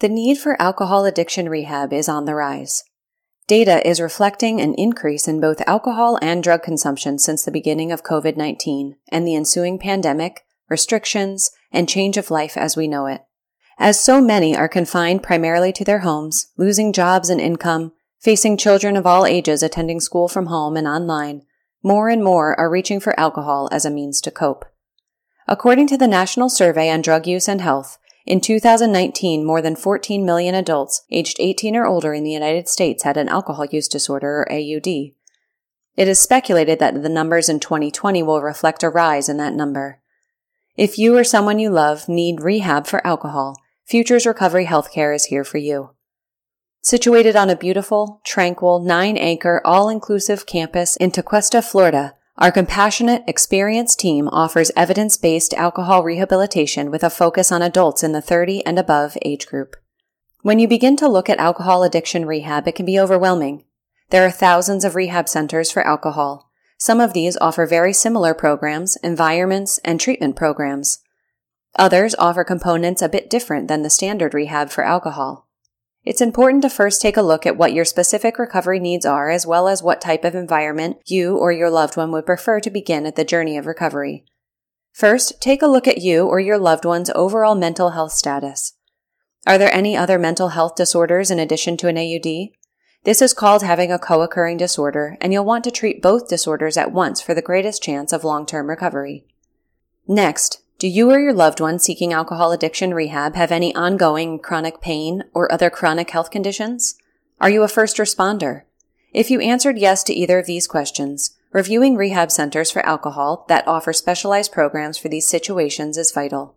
The need for alcohol addiction rehab is on the rise. Data is reflecting an increase in both alcohol and drug consumption since the beginning of COVID 19 and the ensuing pandemic, restrictions, and change of life as we know it. As so many are confined primarily to their homes, losing jobs and income, facing children of all ages attending school from home and online, more and more are reaching for alcohol as a means to cope. According to the National Survey on Drug Use and Health, in 2019, more than 14 million adults aged 18 or older in the United States had an alcohol use disorder or AUD. It is speculated that the numbers in 2020 will reflect a rise in that number. If you or someone you love need rehab for alcohol, Futures Recovery Healthcare is here for you. Situated on a beautiful, tranquil, nine acre, all inclusive campus in Tequesta, Florida, our compassionate, experienced team offers evidence based alcohol rehabilitation with a focus on adults in the 30 and above age group. When you begin to look at alcohol addiction rehab, it can be overwhelming. There are thousands of rehab centers for alcohol. Some of these offer very similar programs, environments, and treatment programs. Others offer components a bit different than the standard rehab for alcohol. It's important to first take a look at what your specific recovery needs are, as well as what type of environment you or your loved one would prefer to begin at the journey of recovery. First, take a look at you or your loved one's overall mental health status. Are there any other mental health disorders in addition to an AUD? This is called having a co-occurring disorder, and you'll want to treat both disorders at once for the greatest chance of long-term recovery. Next, do you or your loved one seeking alcohol addiction rehab have any ongoing chronic pain or other chronic health conditions? Are you a first responder? If you answered yes to either of these questions, reviewing rehab centers for alcohol that offer specialized programs for these situations is vital.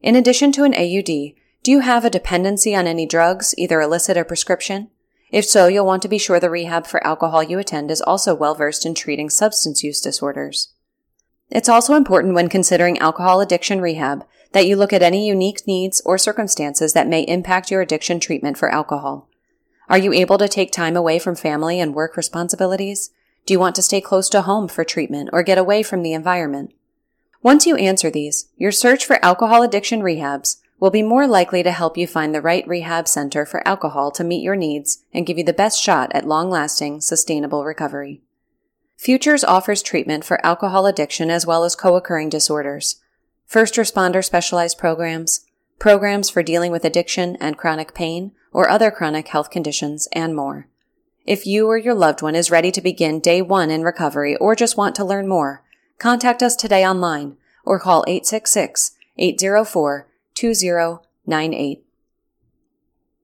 In addition to an AUD, do you have a dependency on any drugs, either illicit or prescription? If so, you'll want to be sure the rehab for alcohol you attend is also well versed in treating substance use disorders. It's also important when considering alcohol addiction rehab that you look at any unique needs or circumstances that may impact your addiction treatment for alcohol. Are you able to take time away from family and work responsibilities? Do you want to stay close to home for treatment or get away from the environment? Once you answer these, your search for alcohol addiction rehabs will be more likely to help you find the right rehab center for alcohol to meet your needs and give you the best shot at long lasting, sustainable recovery. Futures offers treatment for alcohol addiction as well as co-occurring disorders, first responder specialized programs, programs for dealing with addiction and chronic pain or other chronic health conditions, and more. If you or your loved one is ready to begin day one in recovery or just want to learn more, contact us today online or call 866 804 2098.